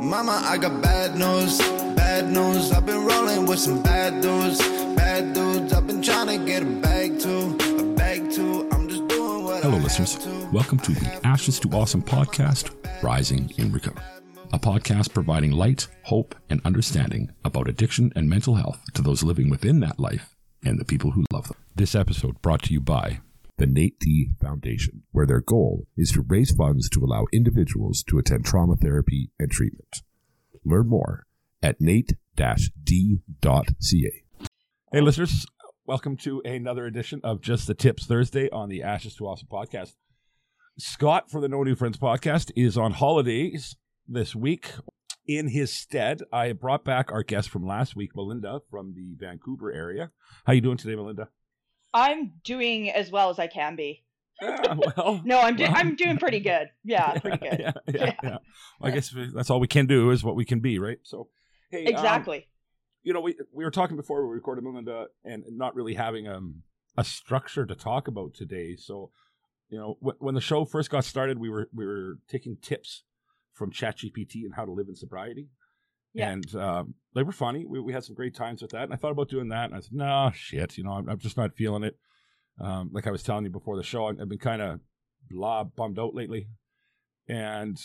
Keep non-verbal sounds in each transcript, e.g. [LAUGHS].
Mama, I got bad news, bad news. I've been rolling with some bad dudes, bad dudes. I've been trying to get a bag too, a bag too. I'm just doing what Hello, I listeners. have to. Welcome to the Ashes to Awesome podcast, Rising in Recovery. A podcast providing light, hope, and understanding about addiction and mental health to those living within that life and the people who love them. This episode brought to you by the Nate D Foundation, where their goal is to raise funds to allow individuals to attend trauma therapy and treatment. Learn more at nate-d.ca. Hey, listeners, welcome to another edition of Just the Tips Thursday on the Ashes to Awesome podcast. Scott for the No New Friends podcast is on holidays this week. In his stead, I brought back our guest from last week, Melinda from the Vancouver area. How you doing today, Melinda? I'm doing as well as I can be. Yeah, well, No, I'm do- well, I'm doing pretty good. Yeah, [LAUGHS] pretty good. yeah, yeah, yeah. Well, I guess that's all we can do is what we can be, right? So, hey, um, Exactly. you know, we we were talking before we recorded Melinda, and not really having um a structure to talk about today. So, you know, when, when the show first got started, we were we were taking tips from ChatGPT and how to live in sobriety, Yeah. and um, they were funny. We we had some great times with that, and I thought about doing that, and I said, no, shit, you know, I'm, I'm just not feeling it. Um, like I was telling you before the show, I've been kind of blah bummed out lately, and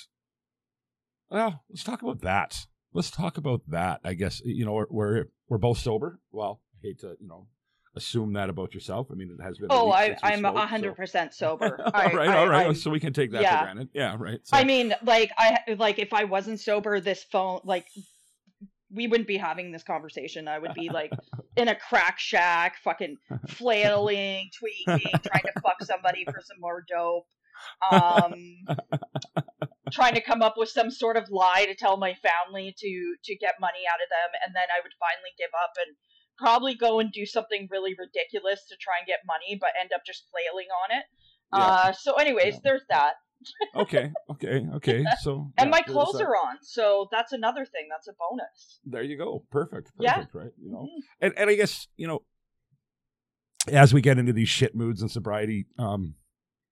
well, let's talk about that let's talk about that. I guess you know we're we're, we're both sober. Well, I hate to you know assume that about yourself. I mean, it has been. oh, I, I'm a hundred percent [LAUGHS] sober. all I- right, I- all right. I'm- so we can take that yeah. for granted. Yeah, right. So, I mean, like I like if I wasn't sober, this phone like we wouldn't be having this conversation. I would be like [LAUGHS] in a crack shack, fucking [LAUGHS] flailing, tweaking, trying to fuck somebody for some more dope. Um, [LAUGHS] trying to come up with some sort of lie to tell my family to to get money out of them, and then I would finally give up and probably go and do something really ridiculous to try and get money, but end up just flailing on it. Yeah. Uh, so, anyways, Yeah. there's that. Okay, okay, okay. [LAUGHS] So And yeah, my clothes are on, so that's another thing. That's a bonus. There you go. Perfect. Yeah. Right. You know, Mhm. and and I guess you know, as we get into these shit moods and sobriety, um,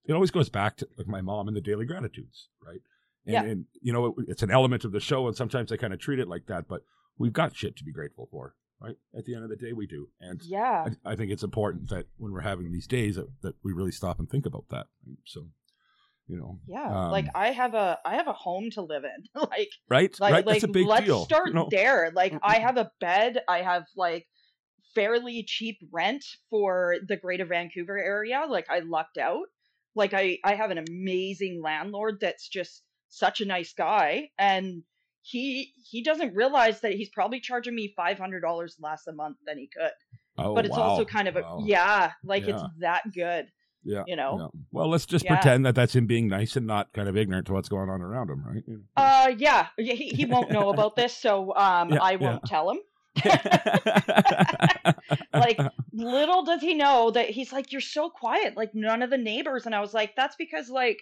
it always goes back to like my mom and the daily gratitudes, right? And, Yeah. and you know, it, it's an element of the show, and sometimes I kind of treat it like that, but we've got shit to be grateful for, right? At the end of the day, we do, and Yeah. I, I think it's important that when we're having these days that, that we really stop and think about that. So, you know, Yeah. like um, I have a I have a home to live in. [LAUGHS] like right, like right. like That's a big let's deal. start you know? there. Like I Mhm. have a bed. I have like fairly cheap rent for the greater Vancouver area. Like I lucked out. Like I I have an amazing landlord that's just such a nice guy and he he doesn't realize that he's probably charging me $500 less a month than he could. Oh, but it's also kind of a Wow. yeah, like Yeah. it's that good. Yeah. you know? yeah. Well, let's just Yeah. pretend that that's him being nice and not kind of ignorant to what's going on around him, right? Uh, yeah, yeah, he, he won't know about this, so um, [LAUGHS] Yeah, I won't tell him. [LAUGHS] [LAUGHS] Like, little does he know that he's like, "You're so quiet, like none of the neighbors." And I was like, "That's because like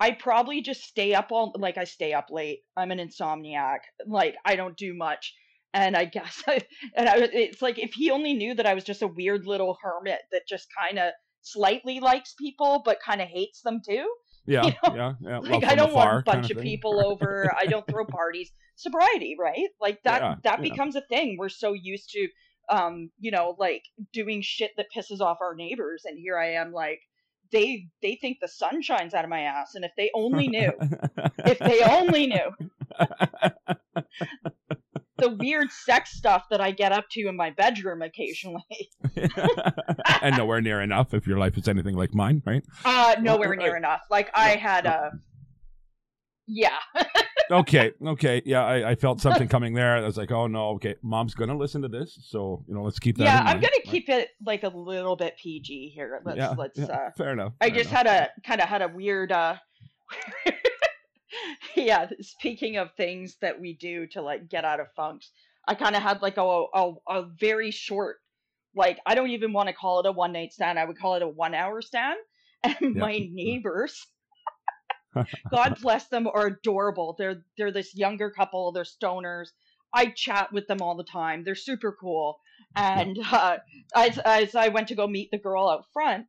I probably just stay up all like I stay up late. I'm an insomniac. Like I don't do much." And I guess, I, and I, it's like if he only knew that I was just a weird little hermit that just kind of slightly likes people but kind of hates them too. [LAUGHS] yeah, you know, yeah, yeah. like love I don't want a bunch kind of thing. people over. I don't throw [LAUGHS] parties. Sobriety, right? Like that Yeah, that yeah. becomes a thing. We're so used to um, you know, like doing shit that pisses off our neighbors and here I am like they they think the sun shines out of my ass and if they only knew, if they only knew [LAUGHS] the weird sex stuff that I get up to in my bedroom occasionally. [LAUGHS] and nowhere near enough if your life is anything like mine, right? Uh nowhere near enough. Like I had a yeah. [LAUGHS] okay, okay, yeah, I, I felt something coming there. I was like, oh no, okay, mom's gonna listen to this, so you know, let's keep that. yeah i'm mind, gonna right? keep it like a little bit pg here let's yeah, let's yeah, uh fair enough. i fair just enough. had a kind of had a weird uh [LAUGHS] [LAUGHS] yeah speaking of things that we do to like get out of funks i kind of had like a, a a very short like i don't even want to call it a one night stand i would call it a one hour stand [LAUGHS] and my [LAUGHS] neighbors god bless them are adorable. They're they're this younger couple they're stoners. I chat with them all the time they're super cool. And uh, as, as i went to go meet the girl out front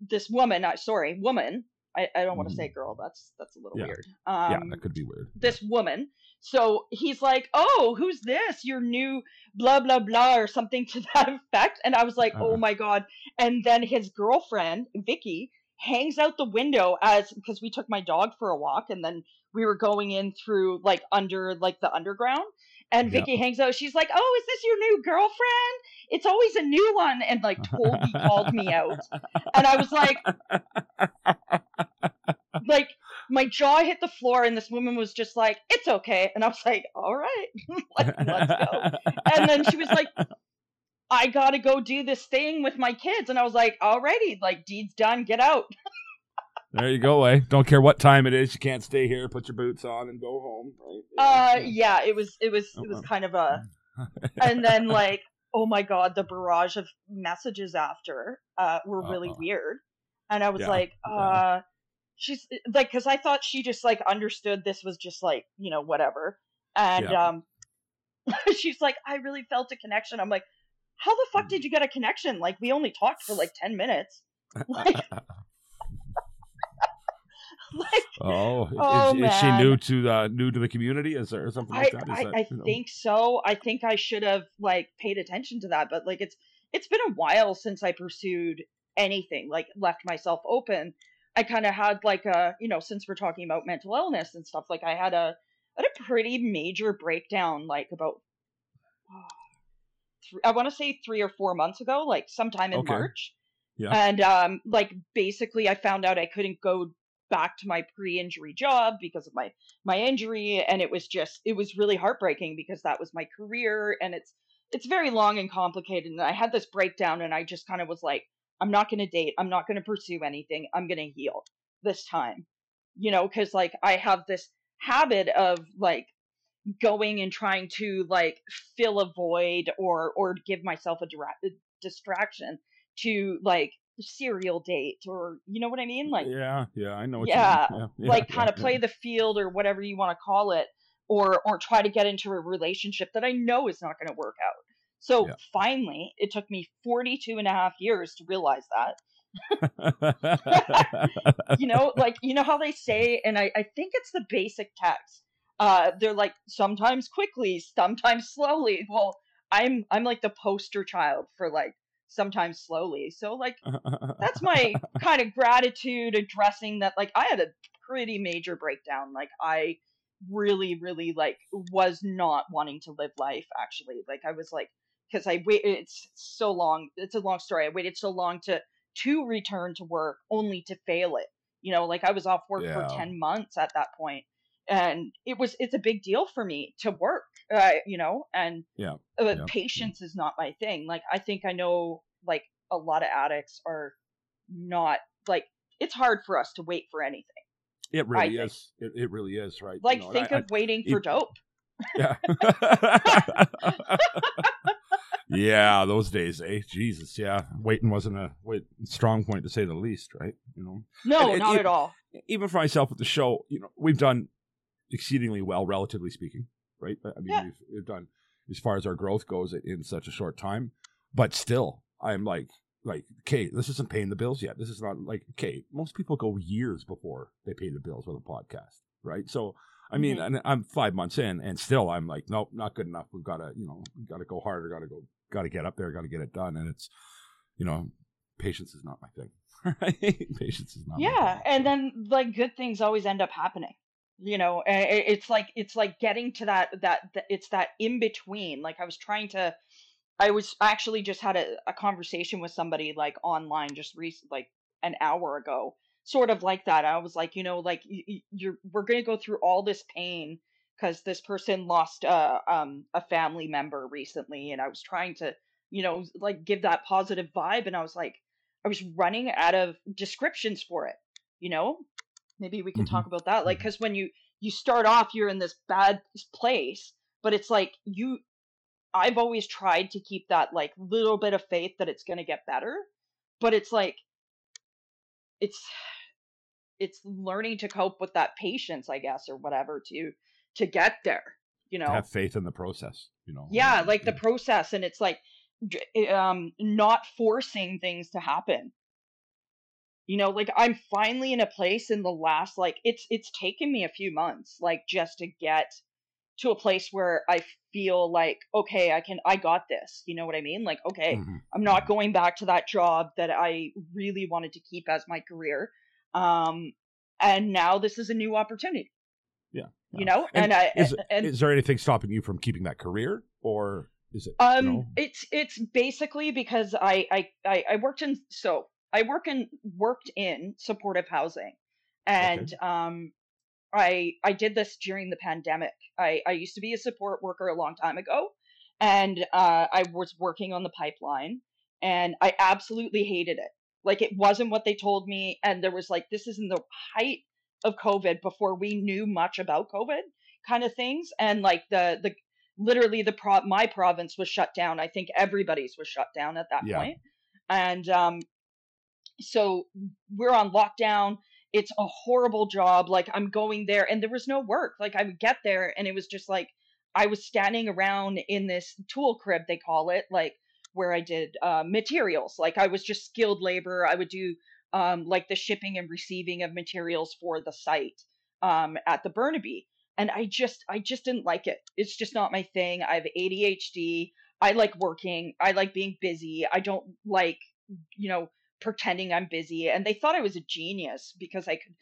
this woman uh, sorry woman I, I don't want to say girl. That's that's a little Mm. Yeah. weird. Um, yeah, that could be weird. this woman So he's like, "Oh, who's this? Your new blah blah blah or something [LAUGHS] to that effect." And I was like, Uh-huh. "Oh my god!" And then his girlfriend Vicky hangs out the window as because we took my dog for a walk, and then we were going in through like under like the underground. And Yeah. Vicky hangs out. She's like, "Oh, is this your new girlfriend? It's always a new one." And like totally called me out. And I was like, [LAUGHS] like my jaw hit the floor, and this woman was just like, "It's okay," and I was like, "All right, [LAUGHS] like, let's go." And then she was like, "I gotta go do this thing with my kids," and I was like, "Alrighty, like deed's done, get out." [LAUGHS] There you go, eh? Don't care what time it is. You can't stay here. Put your boots on and go home. Right? Uh, yeah, it was, it was, it was Uh-uh. kind of a, and then like, oh my god, the barrage of messages after uh were really Uh-uh. weird, and I was Yeah, like, yeah. uh, she's like, because I thought she just like understood this was just like you know whatever, and Yeah. um, [LAUGHS] she's like, I really felt a connection. I'm like, how the fuck did you get a connection? Like we only talked for like ten minutes. [LAUGHS] Like, [LAUGHS] like oh, is, Oh, is she new to the new to the community? Is there something I, like that? Is I, that, I you know? think so. I think I should have like paid attention to that, but like it's it's been a while since I pursued anything, like left myself open. I kind of had like a, you know, since we're talking about mental illness and stuff, like I had a had a pretty major breakdown like about [SIGHS] three, I want to say 3 or 4 months ago, like sometime in Okay. March. Yeah. And um like basically I found out I couldn't go back to my pre-injury job because of my my injury and it was just it was really heartbreaking because that was my career and it's it's very long and complicated and I had this breakdown and I just kind of was like I'm not going to date I'm not going to pursue anything I'm going to heal this time. You know cuz like I have this habit of like going and trying to like fill a void or or give myself a dira- distraction to like serial date or you know what I mean like yeah, yeah, I know. What Yeah, you mean. yeah, like yeah, kind of yeah. play the field or whatever you want to call it or or try to get into a relationship that I know is not going to work out. So Yeah. finally, it took me 42 and a half years to realize that. [LAUGHS] You know, [LAUGHS] like you know how they say and I I think it's the basic text. Uh they're like sometimes quickly, sometimes slowly. Well, I'm I'm like the poster child for like sometimes slowly. So like that's my [LAUGHS] kind of gratitude addressing that like i had a pretty major breakdown. Like i really really like was not wanting to live life actually. Like i was like because i wait it's so long it's a long story. I waited so long to to return to work only to fail it. You know like i was off work Yeah. for 10 months at that point and it was it's a big deal for me to work uh, you know and Yeah, uh, yeah. patience is not my thing like i think i know like a lot of addicts are not like it's hard for us to wait for anything it really think. is. It, it really is, right? You like know, think I- of waiting for it- dope Yeah. [LAUGHS] yeah, those days, eh? Jesus, yeah. Waiting wasn't a wait, strong point to say the least, right? You know, no and not it- at all even for myself with the show, you know, we've done exceedingly well, relatively speaking, right? I mean, Yeah. we've, we've done as far as our growth goes in such a short time, but still, I'm like, like, okay, this isn't paying the bills yet. This is not like, okay, most people go years before they pay the bills with a podcast, right? So, I mean, Mhm. and I'm five months in, and still, I'm like, nope, not good enough. We've got to, you know, got to go harder. Got to go, got to get up there. Got to get it done. And it's, you know, patience is not my thing. [LAUGHS] [LAUGHS] Patience is not. my yeah and then like good things always end up happening you know a- a- it's like it's like getting to that that, that it's that in between like i was trying to i was actually just had a, a conversation with somebody like online just recent like an hour ago sort of like that i was like you know like y- y- you're we're going to go through all this pain because this person lost uh, um, a family member recently and i was trying to you know like give that positive vibe and i was like i was running out of descriptions for it you know maybe we can talk about that like because when you you start off you're in this bad place but it's like you i've always tried to keep that like little bit of faith that it's going to get better but it's like it's it's learning to cope with that patience i guess or whatever to to get there you know? have faith in the process, you know. yeah like the process and it's like um not forcing things to happen you know like i'm finally in a place in the last like it's it's taken me a few months like just to get to a place where I feel like, okay, I can, I got this. You know what I mean? Like, okay, Mhm. I'm not going back to that job that I really wanted to keep as my career. Um, and now this is a new opportunity. Yeah, You know, And and, I Is, and is there anything stopping you from keeping that career, or is it? um, no? it's it's basically because I, I I I worked in so I work in worked in supportive housing, and um, I I did this during the pandemic. I I used to be a support worker a long time ago, and uh, I was working on the pipeline, and I absolutely hated it. Like it wasn't what they told me, and there was like this is in the height of COVID before we knew much about COVID kind of things, and like the the literally the pro my province was shut down. I think everybody's was shut down at that Yeah. point. and um, so we're on lockdown it's a horrible job like i'm going there and there was no work like i would get there and it was just like i was standing around in this tool crib they call it like where i did uh, materials like i was just skilled labor i would do um, like the shipping and receiving of materials for the site um, at the burnaby and i just i just didn't like it it's just not my thing i have adhd i like working i like being busy i don't like you know pretending I'm busy and they thought I was a genius because I could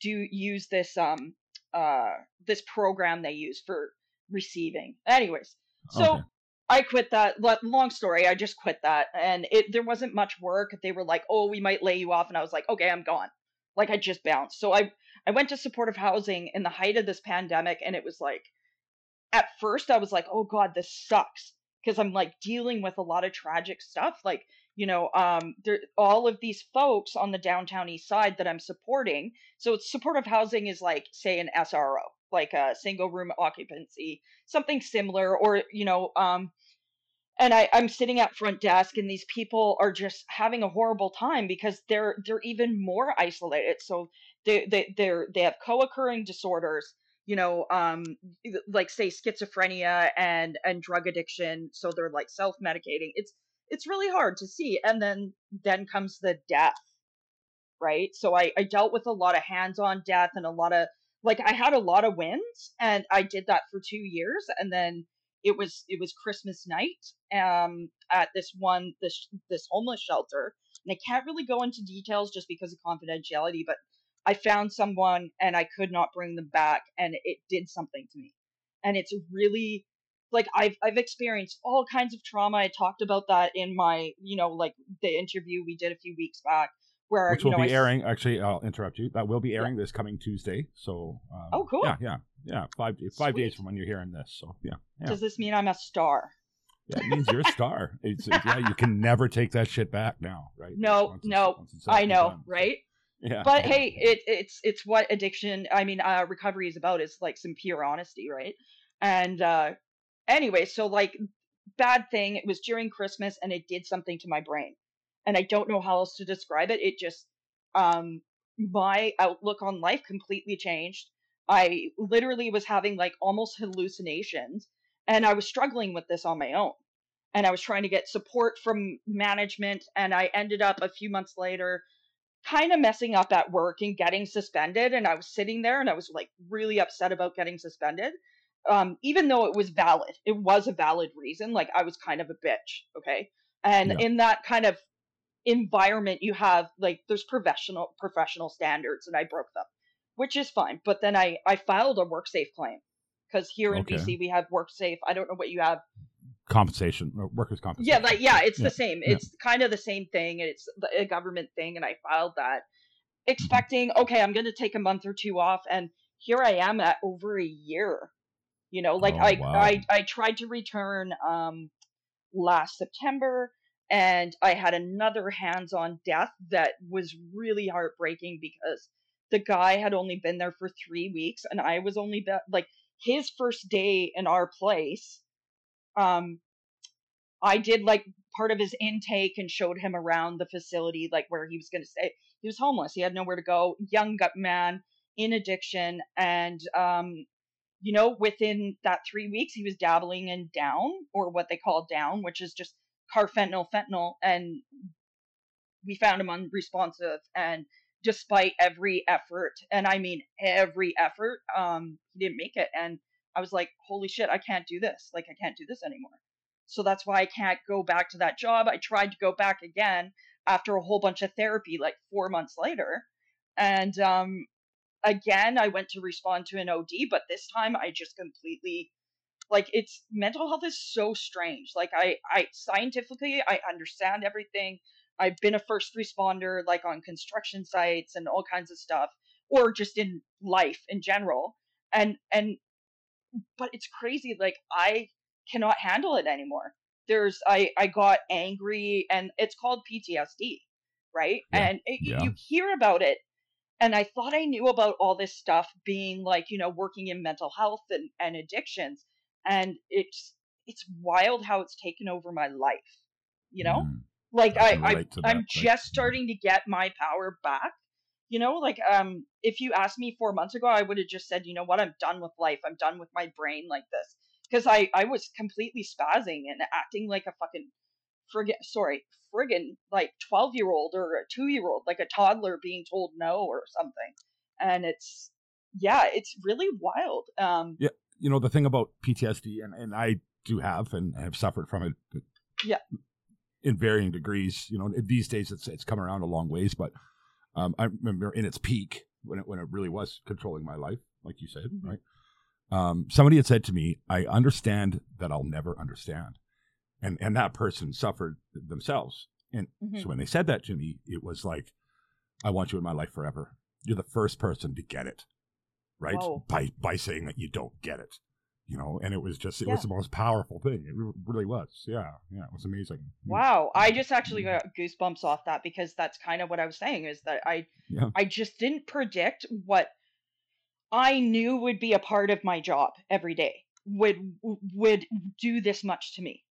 do use this um uh this program they use for receiving. Anyways, so Okay. I quit that. Long story, I just quit that and it there wasn't much work. They were like, "Oh, we might lay you off." And I was like, "Okay, I'm gone." Like I just bounced. So I I went to supportive housing in the height of this pandemic and it was like at first I was like, "Oh god, this sucks." Because I'm like dealing with a lot of tragic stuff like you know um there all of these folks on the downtown east side that i'm supporting so supportive housing is like say an sro like a single room occupancy something similar or you know um and I, I'm sitting at front desk and these people are just having a horrible time because they're they're even more isolated. So they they they're they have co-occurring disorders, you know, um like say schizophrenia and and drug addiction. So they're like self-medicating. It's it's really hard to see. And then then comes the death, right? So I, I dealt with a lot of hands-on death and a lot of like I had a lot of wins and I did that for two years and then it was it was Christmas night um at this one this this homeless shelter and I can't really go into details just because of confidentiality but I found someone and I could not bring them back and it did something to me and it's really like I've I've experienced all kinds of trauma I talked about that in my you know like the interview we did a few weeks back where which you will know be I airing. Actually, I'll interrupt you. That will be airing this coming Tuesday. So. Um, Oh, cool. Yeah, yeah, yeah. Five five days from when you're hearing this. So yeah, yeah. does this mean I'm a star Yeah, it means you're a star. [LAUGHS] It's yeah, you can never take that shit back now, right? No, Once no, it's I know done. right Yeah, but yeah. hey it, it's it's what addiction i mean uh recovery is about is like some pure honesty right and uh anyway so like bad thing it was during christmas and it did something to my brain and i don't know how else to describe it it just um my outlook on life completely changed. I literally was having like almost hallucinations and i was struggling with this on my own and i was trying to get support from management and i ended up a few months later kind of messing up at work and getting suspended and i was sitting there and i was like really upset about getting suspended um, even though it was valid it was a valid reason like i was kind of a bitch okay and Yeah. in that kind of environment you have like there's professional professional standards and i broke them which is fine but then i i filed a work safe claim because here in Okay. bc we have work safe i don't know what you have compensation, workers' compensation. yeah, like yeah, it's Yeah, the same. yeah. It's kind of the same thing. It's a government thing, and I filed that, Mm-hmm. expecting okay, I'm going to take a month or two off, and here I am at over a year. You know, like Oh, I wow. I I tried to return um last September, and I had another hands-on death that was really heartbreaking because the guy had only been there for three weeks, and I was only be- like his first day in our place. Um, I did like part of his intake and showed him around the facility, like where he was going to stay. He was homeless. He had nowhere to go. Young gut man in addiction. And, um, you know, within that three weeks, he was dabbling in down or what they call down, which is just carfentanil, fentanyl. And we found him unresponsive. And despite every effort, and I mean every effort, um, he didn't make it. And I was like, holy shit, I can't do this. Like, I can't do this anymore. So that's why I can't go back to that job. I tried to go back again after a whole bunch of therapy, like four months later. And um, again, I went to respond to an OD, but this time I just completely like it's mental health is so strange. Like I, I scientifically, I understand everything. I've been a first responder, like on construction sites and all kinds of stuff, or just in life in general. And and but it's crazy. Like I cannot handle it anymore. There's I I got angry, and it's called PTSD, right? Yeah. And eh, it, Yeah. you hear about it, and I thought I knew about all this stuff being like you know working in mental health and and addictions, and it's it's wild how it's taken over my life. You know, Mm. like I I, I I'm like- just starting to get my power back. You know, like um, if you asked me four months ago, I would have just said, you know what, I'm done with life. I'm done with my brain like this because I I was completely spazzing and acting like a fucking friggin' sorry friggin' like twelve year old or a two year old, like a toddler being told no or something, and it's yeah, it's really wild. Um, you know the thing about PTSD, and, and I do have and have suffered from it. Yeah. In varying degrees, you know, these days it's it's come around a long ways, but um, I remember in its peak when it when it really was controlling my life, like you said, Mhm. right? Um, somebody had said to me, "I understand that I'll never understand," and and that person suffered themselves. And mhm. so when they said that to me, it was like, "I want you in my life forever. You're the first person to get it, right? Whoa. By by saying that you don't get it, you know." And it was just, it Yeah. was the most powerful thing. It really was. Yeah, yeah, it was amazing. Wow, I just actually Mm. got goosebumps off that because that's kind of what I was saying is that I Yeah. I just didn't predict what I knew would be a part of my job every day would would do this much to me.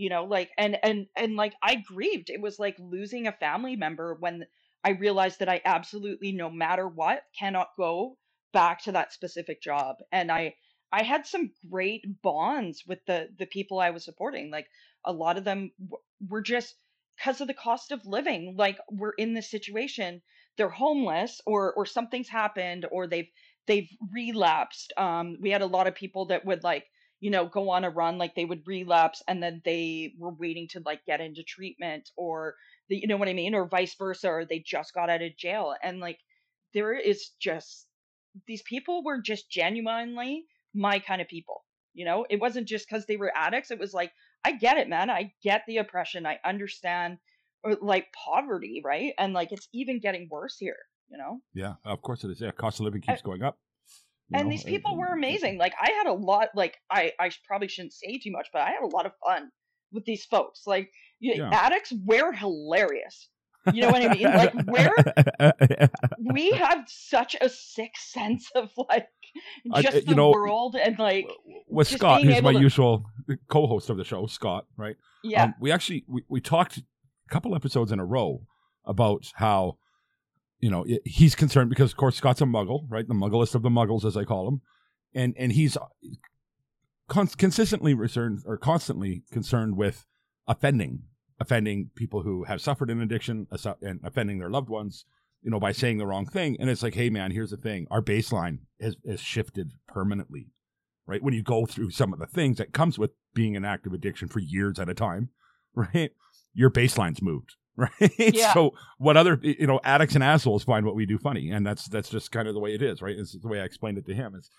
You know, like and and and like I grieved. It was like losing a family member when I realized that I absolutely no matter what cannot go back to that specific job and I I had some great bonds with the the people I was supporting. Like a lot of them w- were just because of the cost of living. Like we're in this situation, they're homeless or or something's happened or they've they've relapsed. Um, we had a lot of people that would like you know go on a run like they would relapse and then they were waiting to like get into treatment or the, you know what I mean or vice versa or they just got out of jail and like there is just these people were just genuinely my kind of people. You know, it wasn't just because they were addicts. It was like, I get it, man. I get the oppression. I understand, or like poverty, right? And like it's even getting worse here. You know, Yeah, of course it is. Yeah, cost of living keeps going up. And know, these people were amazing. Like I had a lot. Like I, I probably shouldn't say too much, but I had a lot of fun with these folks. Like Yeah. addicts, we're hilarious. You know what I mean? [LAUGHS] Like we're [LAUGHS] we have such a sick sense of like I- just you the know, world and like with Scott, who's my to- usual co-host of the show, Scott, right? yeah. Um, we actually we, we talked a couple episodes in a row about how you know he's concerned because of course Scott's a muggle, right? The mugglest of the muggles, as I call him, and and he's uh, con- consistently concerned or constantly concerned with offending offending people who have suffered an addiction and offending their loved ones you know by saying the wrong thing. And it's like hey man here's the thing. Our baseline has, has shifted permanently right? When you go through some of the things that comes with being an active addiction for years at a time [LAUGHS] right? Your baseline's moved [LAUGHS] right Yeah. so what other you know addicts and assholes find what we do funny and that's that's just kind of the way it is right it's the way i explained it to him it's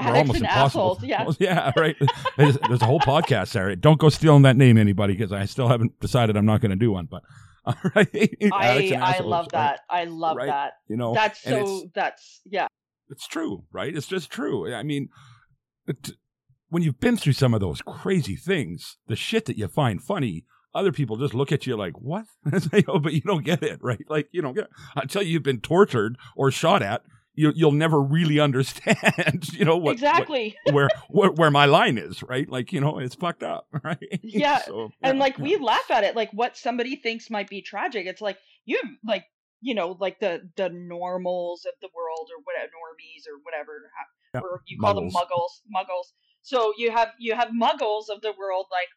we're almost impossible assholes, yeah. [LAUGHS] Yeah right there's, there's a whole podcast there don't go stealing that name anybody because i still haven't decided i'm not going to do one but [LAUGHS] all right I I love right? that. I love Right. that. you know That's so that's yeah. it's true, right? It's just true. I mean, it, when you've been through some of those crazy things, the shit that you find funny, other people just look at you like, "What?" [LAUGHS] Like, oh, but you don't get it, right? Like you don't get until you've been tortured or shot at. You, you'll never really [LAUGHS] understand, you know what, what- exactly. [LAUGHS] where, where where my line is, right? Like you know, it's fucked up, right? Yeah, So, and like yeah. we laugh at it like what somebody thinks might be tragic. It's like you have like you know like the the normals of the world or whatever normies or whatever Yeah, or you call them muggles. muggles muggles. So you have you have muggles of the world like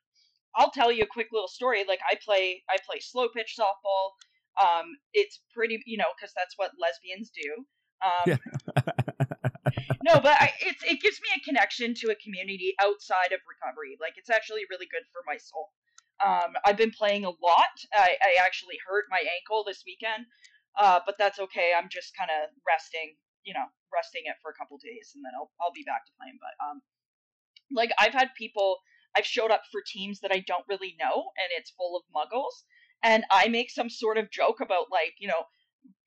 I'll tell you a quick little story. Like I play I play slow pitch softball. Um, it's pretty you know because that's what lesbians do. Um, [LAUGHS] no, but I, it's it gives me a connection to a community outside of recovery. Like it's actually really good for my soul. Um, I've been playing a lot. I, I actually hurt my ankle this weekend, uh, but that's okay. I'm just kind of resting, you know, resting it for a couple days, and then I'll I'll be back to playing. But um, like I've had people, I've showed up for teams that I don't really know, and it's full of muggles, and I make some sort of joke about like you know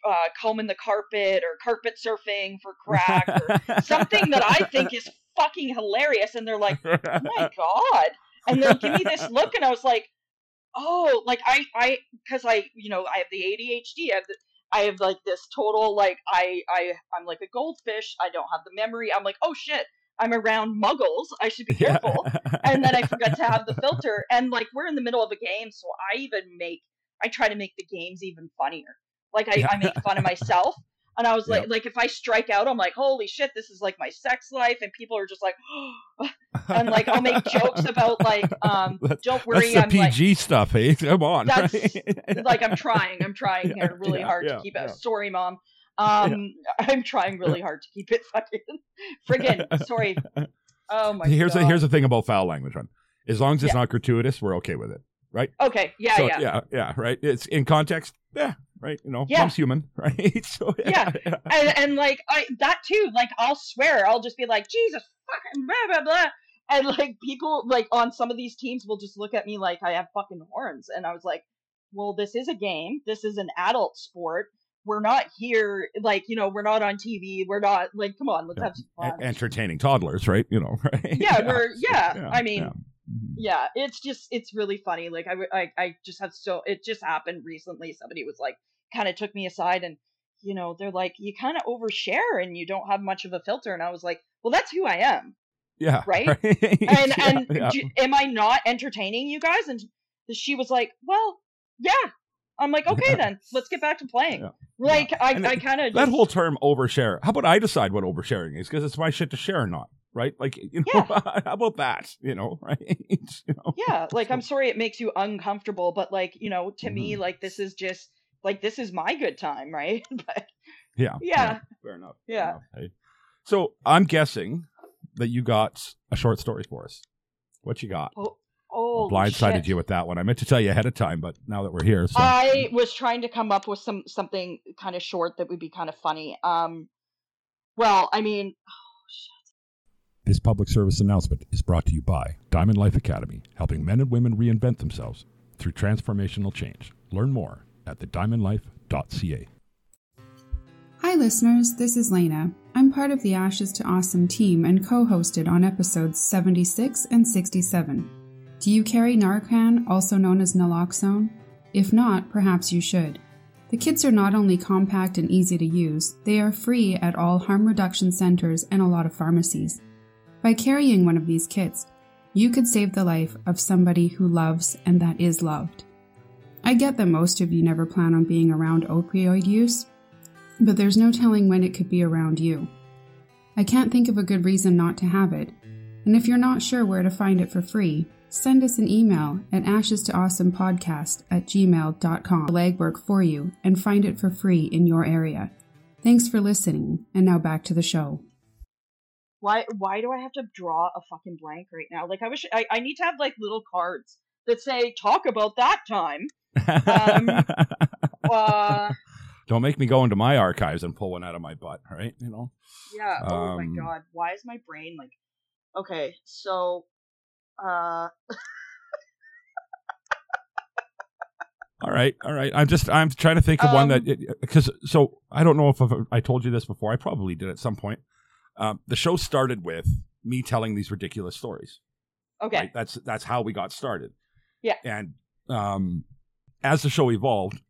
uh, combing the carpet or carpet surfing for crack or something that I think is [LAUGHS] fucking hilarious. And they're like, oh my [LAUGHS] God. And they'll give me this look. And I was like, oh, like I, I, cause I, you know, I have the ADHD. I have, the, I have like this total, like, I, I, I'm like a goldfish. I don't have the memory. I'm like, oh shit. I'm around muggles. I should be careful. and then I forgot to have the [LAUGHS] filter. And like, we're in the middle of a game. So I even make, I try to make the games even funnier. Like I, I make fun of [LAUGHS] myself. And I was like, yep. like if I strike out, I'm like, holy shit, this is like my sex life, and people are just like, [GASPS] and like I'll make jokes about like, um, [LAUGHS] don't worry, that's I'm PG like, stuff. Hey, come on, that's right? like I'm trying, I'm trying Yeah, here really yeah, hard yeah, to keep it. yeah. Sorry, mom. [LAUGHS] Um, I'm trying really [LAUGHS] hard to keep it fucking [LAUGHS] friggin' sorry. Oh my here's god. the here's the thing about foul language, one. As long as it's Yeah. not gratuitous, we're okay with it, right? okay, yeah, so, yeah. yeah, yeah, right. It's in context, yeah, right. You know, Yeah. mom's human, right? So Yeah. and and like I that too, like I'll swear, I'll just be like, Jesus fucking blah blah blah. And like people like on some of these teams will just look at me like I have fucking horns. And I was like, Well, this is a game. This is an adult sport. We're not here like, you know, we're not on TV. We're not like, come on, let's Yeah. have some fun. E- entertaining toddlers, right? You know, [LAUGHS] right? yeah, we're [LAUGHS] yeah. yeah, I mean, yeah. Mhm. yeah it's just it's really funny like I, I i just have so it just happened recently somebody was like kind of took me aside and you know they're like you kind of overshare and you don't have much of a filter and i was like well that's who i am yeah, right? [LAUGHS] and and and do- am i not entertaining you guys and she was like well yeah i'm like okay then [LAUGHS] let's get back to playing Yeah. like i And i kind of that whole term overshare. How about I decide what oversharing is? Because it's my shit to share or not, right? Like, you know, [LAUGHS] how about that? You know, [LAUGHS] right? You know? yeah like i'm sorry it makes you uncomfortable but like you know to me Mm-hmm. like this is just like this is my good time right but Yeah. Yeah. Fair enough. fair Yeah. enough, hey. So I'm guessing that you got a short story for us. What you got? oh Oh, blindsided shit. you with that one. I meant to tell you ahead of time, but now that we're here, so I was trying to come up with some something kind of short that would be kind of funny. Um, well, I mean, This public service announcement is brought to you by Diamond Life Academy, helping men and women reinvent themselves through transformational change. Learn more at thediamondlife.ca. Hi, listeners. This is Lena. I'm part of the Ashes to Awesome team and co hosted on episodes 76 and 67. Do you carry Narcan, also known as naloxone? If not, perhaps you should. The kits are not only compact and easy to use, they are free at all harm reduction centers and a lot of pharmacies. By carrying one of these kits, you could save the life of somebody who loves and that is loved. I get that most of you never plan on being around opioid use, but there's no telling when it could be around you. I can't think of a good reason not to have it, and if you're not sure where to find it for free, send us an email at ashes to awesome podcast at gmail.com legwork for you and find it for free in your area. Thanks for listening, and now back to the show. why why do I have to draw a fucking blank right now? Like I wish I, I need to have like little cards that say talk about that time. Um, [LAUGHS] Uh, don't make me go into my archives and pull one out of my butt, right? You know. yeah. Oh my Um, god. Why is my brain like? Okay, so, uh, All right, all right. I'm just I'm trying to think of one that Um, because so I don't know if I've, I told you this before. I probably did at some point. Um, the show started with me telling these ridiculous stories. okay, Right? That's that's how we got started. Yeah. And um, as the show evolved,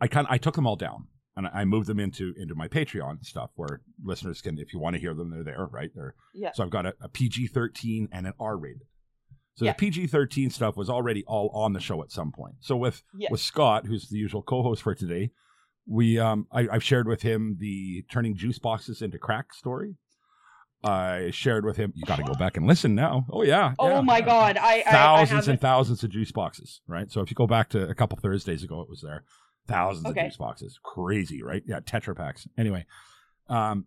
I kind I took them all down and I moved them into into my Patreon stuff where listeners can, if you want to hear them, they're there, right? They're yeah, so I've got a, a PG thirteen and an R rated. So Yeah. the PG thirteen stuff was already all on the show at some point. So with Yeah. with Scott, who's the usual co-host for today, we um I, I've shared with him the turning juice boxes into crack story. I shared with him. You got to go back and listen now. Oh yeah. Oh yeah, my god, I- I- I thousands and thousands of juice boxes. Right. So if you go back to a couple Thursdays ago, it was there. Thousands Okay. of juice boxes. Crazy, right? Yeah, Tetra packs. Anyway, um,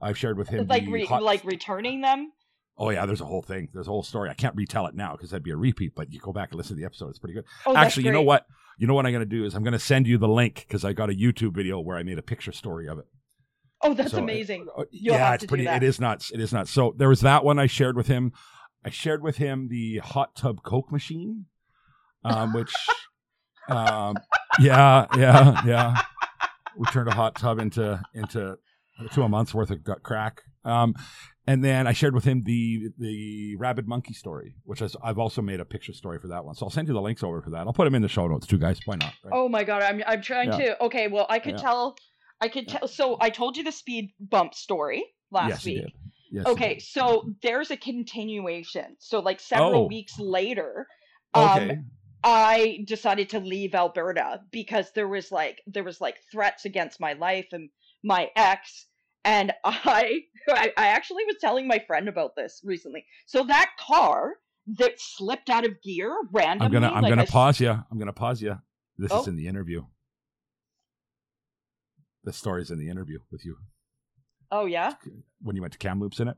I've shared with him like re- hot- like returning them. Oh yeah, there's a whole thing. There's a whole story. I can't retell it now because that'd be a repeat. But you go back and listen to the episode. It's pretty good. Oh, Actually, you know what? You know what I'm going to do is I'm going to send you the link because I got a YouTube video where I made a picture story of it. Oh, that's So, uh, amazing. Uh, You'll yeah, have it's to do pretty. It is nuts. It is nuts. So there was that one I shared with him. I shared with him the hot tub Coke machine, um, which, [LAUGHS] um, yeah, yeah, yeah. We turned a hot tub into into to a month's worth of gut crack. Um, and then I shared with him the the rabid monkey story, which is, I've also made a picture story for that one. So I'll send you the links over for that. I'll put them in the show notes too, guys. Why not? Right? Oh my god, I'm I'm trying Yeah. to. Okay, well, I could Yeah. tell. I could tell. So I told you the speed bump story last yes, week. Yes, Okay, so there's a continuation. So like several Oh. weeks later, um, Okay. I decided to leave Alberta because there was like there was like threats against my life and my ex and [LAUGHS] I I, actually was telling my friend about this recently. So that car that slipped out of gear randomly I'm gonna I'm like gonna pause you. I'm gonna pause you. This is Oh. in the interview. The story's in the interview with you Oh yeah, when you went to Kamloops in it.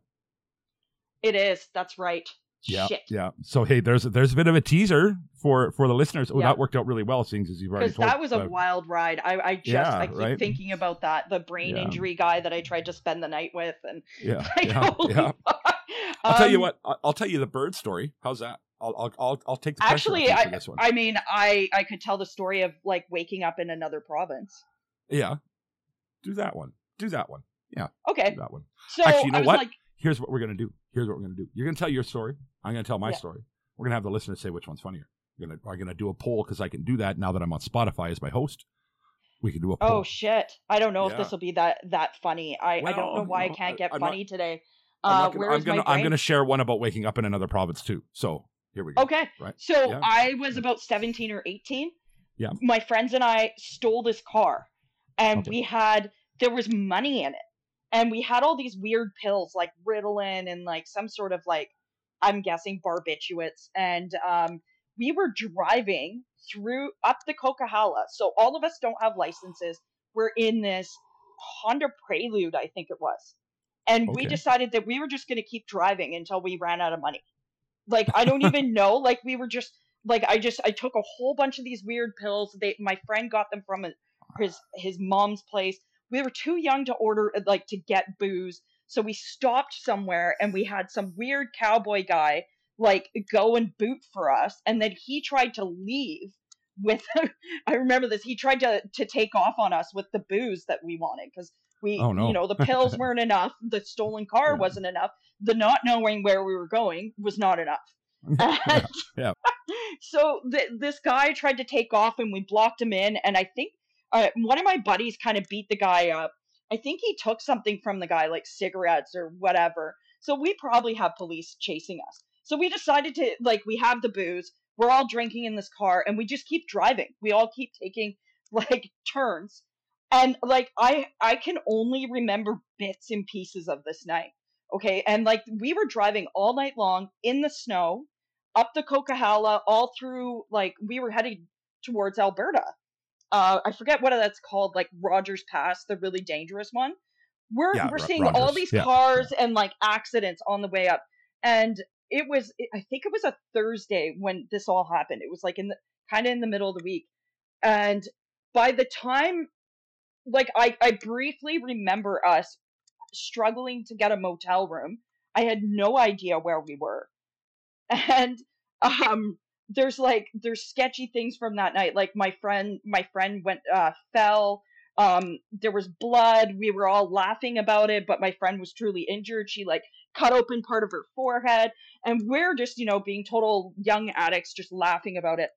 it is. That's right. Yeah, Shit. yeah. So hey, there's there's a bit of a teaser for for the listeners. Oh, Yeah. that worked out really well, seeing as you've already Because that was a uh, wild ride. I, I just Yeah, I keep right? thinking about that. The brain Yeah. injury guy that I tried to spend the night with, and yeah, [LAUGHS] like, yeah, holy yeah. fuck. [LAUGHS] I'll tell you Um, what. I'll, tell you the bird story. How's that? I'll I'll I'll, I'll take the Actually, I, this one. I mean, I I could tell the story of like waking up in another province. yeah, do that one. Do that one. Yeah. Okay, Do that one. so Actually, you know I was what? like, Here's what we're gonna do. Here's what we're gonna do. You're gonna tell your story. I'm gonna tell my Yeah. story. We're gonna have the listeners say which one's funnier. We're gonna I'm gonna do a poll because I can do that now that I'm on Spotify as my host. We can do a poll. oh shit, I don't know if this will be that that funny. I I don't know why no, I can't get I'm not- funny today. I'm, Uh, gonna, I'm gonna my I'm gonna share one about waking up in another province too. So here we go. Okay. Right. So Yeah. I was about 17 or 18. Yeah. My friends and I stole this car and Okay. we had there was money in it. And we had all these weird pills like Ritalin and like some sort of like I'm guessing barbiturates and um we were driving through up the Coquihalla. So all of us don't have licenses. We're in this Honda Prelude, I think it was. And we decided that we were just going to keep driving until we ran out of money. Like I don't even [LAUGHS] know. Like we were just like I just I took a whole bunch of these weird pills. They my friend got them from his his mom's place. We were too young to order uh, like to get booze, so we stopped somewhere and we had some weird cowboy guy like go and boot for us, and then he tried to leave with. [LAUGHS] I remember this. He tried to to take off on us with the booze that we wanted because we Oh, no. you know the [LAUGHS] pills weren't enough. The stolen car Yeah. wasn't enough. The not knowing where we were going was not enough. [LAUGHS] And yeah. so th- this guy tried to take off and we blocked him in and i think uh, one of my buddies kind of beat the guy up. I think he took something from the guy like cigarettes or whatever. So we probably have police chasing us. So we decided to like we have the booze we're all drinking in this car and we just keep driving. We all keep taking [LAUGHS] like turns. And like i i can only remember bits and pieces of this night okay? And like we were driving all night long in the snow up the Coquihalla, all through like we were heading towards Alberta. Uh, I forget what that's called, like Rogers Pass, the really dangerous one. We're Yeah, we're seeing all these yeah, cars and like accidents on the way up, and it was I think it was a Thursday when this all happened. It was like in the kind of in the middle of the week, and by the time like I I briefly remember us struggling to get a motel room. I had no idea where we were [LAUGHS] and um there's like there's sketchy things from that night. Like my friend my friend went uh fell um there was blood. We were all laughing about it but my friend was truly injured. She like cut open part of her forehead. And we're just you know being total young addicts just laughing about it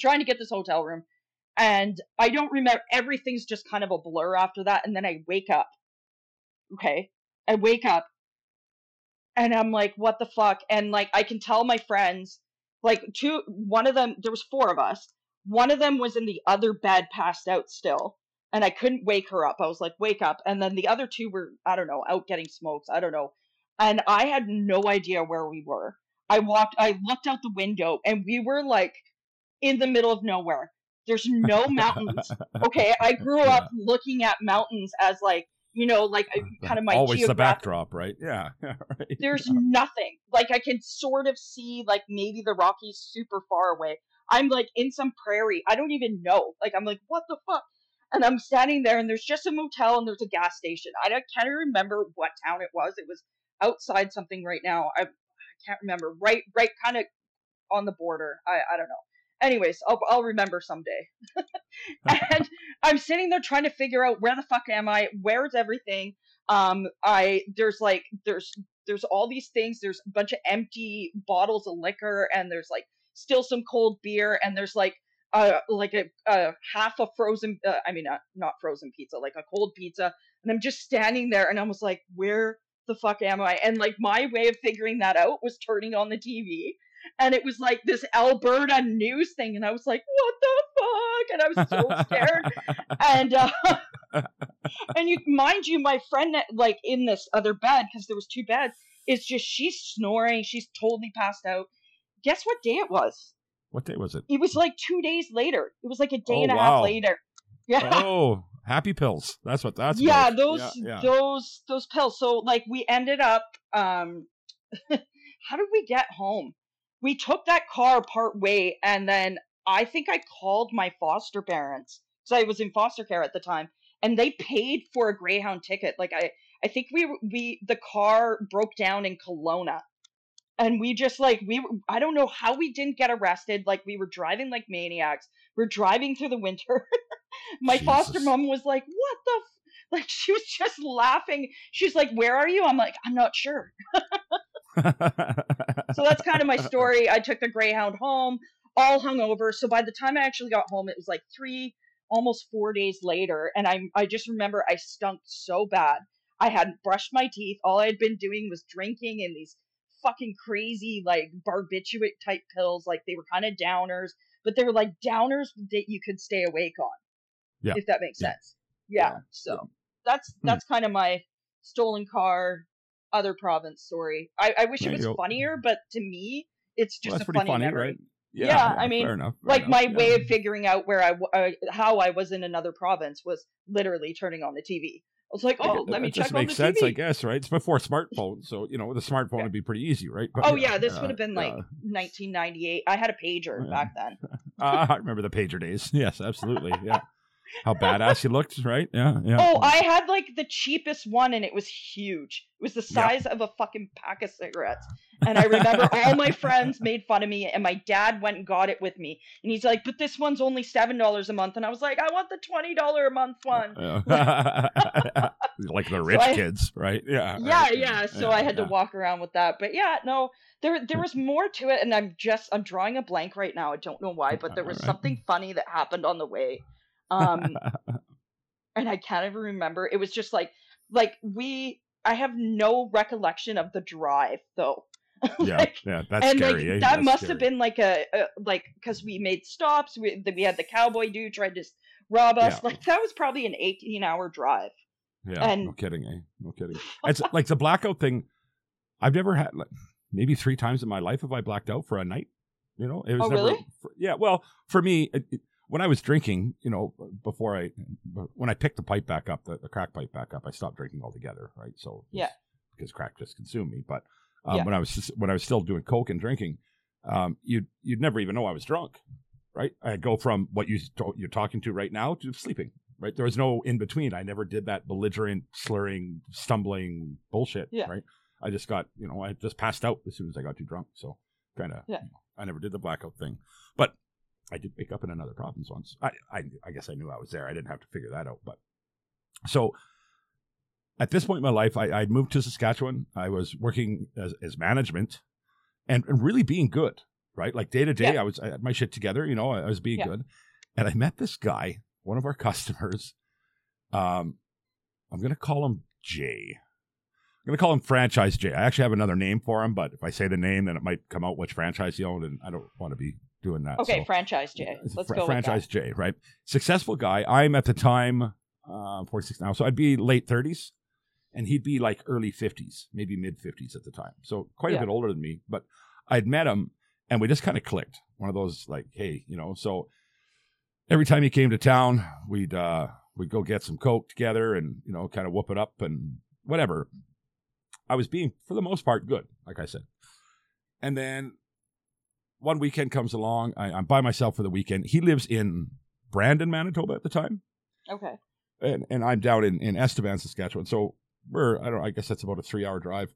trying to get this hotel room. And i don't remember everything's just kind of a blur after that. And then i wake up. Okay? I wake up. And I'm like, what the fuck? And like, I can tell my friends, like, two, one of them, there was four of us. One of them was in the other bed, passed out still, and I couldn't wake her up. I was like, wake up. And then the other two were, I don't know, out getting smokes. I don't know. And I had no idea where we were. I walked, I looked out the window, and we were like in the middle of nowhere. There's no mountains. [LAUGHS] Okay, I grew up looking at mountains as like, you know, like kind of my always the backdrop, right? [LAUGHS] Yeah, right. There's nothing. Like I can sort of see like maybe the Rockies super far away. I'm like in some prairie. I don't even know. Like I'm like, what the fuck? And I'm standing there, and there's just a motel and there's a gas station. I can't remember what town it was. It was outside something right now. I, I can't remember. Right, right, kind of on the border. I, I don't know. Anyways, I'll, I'll remember someday. [LAUGHS] and I'm sitting there trying to figure out where the fuck am I? Where's everything? Um, I there's like there's there's all these things. There's a bunch of empty bottles of liquor, and there's like still some cold beer, and there's like uh like a, a half a frozen. Uh, I mean, uh, not frozen pizza, like a cold pizza. And I'm just standing there, and I was like, where the fuck am I? And like my way of figuring that out was turning on the TV. And it was like this Alberta news thing, and I was like, "What the fuck?" And I was so scared [LAUGHS] and uh, [LAUGHS] and you mind you my friend like in this other bed because there was two beds is just she's snoring she's totally passed out guess what day it was What day was it? it was like two days later it was like a day Oh, and a wow. half later yeah [LAUGHS] oh, happy pills. That's what that's. yeah about. those Yeah, yeah. those those pills so like we ended up um how did we get home we took that car part way and then i think i called my foster parents because i was in foster care at the time and they paid for a greyhound ticket. Like i i think we we the car broke down in Kelowna and we just like we i don't know how we didn't get arrested like we were driving like maniacs we're driving through the winter. [LAUGHS] My foster mom was like what the f-? like she was just laughing. She's like where are you? I'm like i'm not sure [LAUGHS] [LAUGHS] so that's kind of my story i took the greyhound home all hungover so by the time i actually got home it was like three almost four days later and i i just remember i stunk so bad i hadn't brushed my teeth all i had been doing was drinking in these fucking crazy like barbiturate type pills like they were kind of downers but they were like downers that you could stay awake on Yeah. if that makes Yeah. sense yeah, Yeah. so that's Hmm. that's kind of my stolen car other province story i, I wish There it was funnier but to me it's just Well, that's a pretty funny, funny, memory right? Yeah, I mean, fair enough, fair like enough, my yeah. way of figuring out where I, uh, how I was in another province was literally turning on the TV. I was like, Yeah, oh, let me check on makes the sense, TV. I guess, right? It's before [LAUGHS] smartphone, so you know the smartphone Yeah. would be pretty easy, right? But, oh yeah, this would have been yeah. like 1998. I had a pager Yeah. back then. [LAUGHS] I remember the pager days. Yes, absolutely. Yeah, how badass you looked, right? Yeah, yeah. Oh, I had like the cheapest one, and it was huge. It was the Yeah. size of a fucking pack of cigarettes. And I remember all my friends made fun of me, and my dad went and got it with me. And he's like, "But this one's only seven dollars a month," and I was like, "I want the twenty dollar a month one." Yeah. [LAUGHS] like the rich I- kids, right? Yeah. yeah right, yeah so yeah, i had yeah. to walk around with that but yeah no there there was more to it and i'm just i'm drawing a blank right now i don't know why but there was Alright. something funny that happened on the way um [LAUGHS] and i can't even remember it was just like like we i have no recollection of the drive though [LAUGHS] yeah, Like, yeah, that's and scary. like that That's must scary. have been like a, a like because we made stops we, we had the cowboy dude tried to rob us Yeah. like that was probably an 18 hour drive Yeah, and- no kidding, eh? No kidding. [LAUGHS] It's like the blackout thing. I've never had like maybe three times in my life have I blacked out for a night. You know, it was Oh, never. really? for- yeah, well, for me, it, it- when I was drinking, you know, before I when I picked the pipe back up, the, the crack pipe back up, I stopped drinking altogether. Right, so Yeah. because crack just consumed me. But um, Yeah. when I was just, when I was still doing coke and drinking, um, you'd you'd never even know I was drunk. Right, I'd go from what you you're talking to right now to sleeping right? There was no in between. I never did that belligerent, slurring, stumbling bullshit. Yeah. Right. I just got, you know, I just passed out as soon as I got too drunk. So kind of, Yeah. I never did the blackout thing, but I did wake up in another province once. I, I, I guess I knew I was there. I didn't have to figure that out. But so at this point in my life, I, I'd moved to Saskatchewan. I was working as, as management and, and really being good, right? Like day to day, I was, I had my shit together, you know, I was being Yeah. good. And I met this guy, one of our [LAUGHS] customers. Um, I'm going to call him Jay. I'm going to call him Franchise Jay. I actually have another name for him, but if I say the name, then it might come out which franchise he owned, and I don't want to be doing that. okay so- franchise a [LAUGHS] let's fr- go with franchise J, right? Successful guy. I'm at the time uh, 46 now, so I'd be late 30s, and he'd be like early 50s, maybe mid 50s at the time. So quite Yeah. a bit older than me, but I'd met him, and we just kind of clicked. One of those like, hey, you know. So every time he came to town, we'd uh, we'd go get some coke together and you know kind of whoop it up and whatever. I was being for the most part good, like I said. And then one weekend comes along. I, I'm by myself for the weekend. He lives in Brandon, Manitoba at the time, Okay. and and I'm down in in Estevan, Saskatchewan. So we're I don't I guess that's about a three hour drive.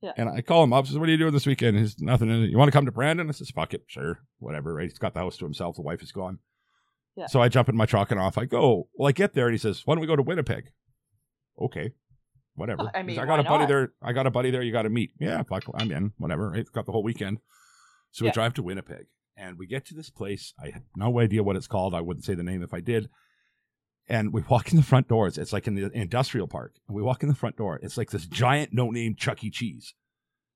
Yeah. And I call him up. Says, "What are you doing this weekend?" He's nothing. In it. You want to come to Brandon? I says, "Fuck it, sure, whatever." Right? He's got the house to himself. The wife is gone. Yeah. So I jump in my truck and off I go. Well, I get there and he says, "Why don't we go to Winnipeg?" Okay, whatever. Uh, I mean, I got a buddy not? there. I got a buddy there. You got to meet. Yeah, fuck, I'm in. Whatever. Right? Got the whole weekend. So we drive to Winnipeg and we get to this place. I have no idea what it's called. I wouldn't say the name if I did. And we [LAUGHS] walk in the front doors. It's like in the industrial park. And we walk in the front door. It's like this giant no name Chuck E. Cheese.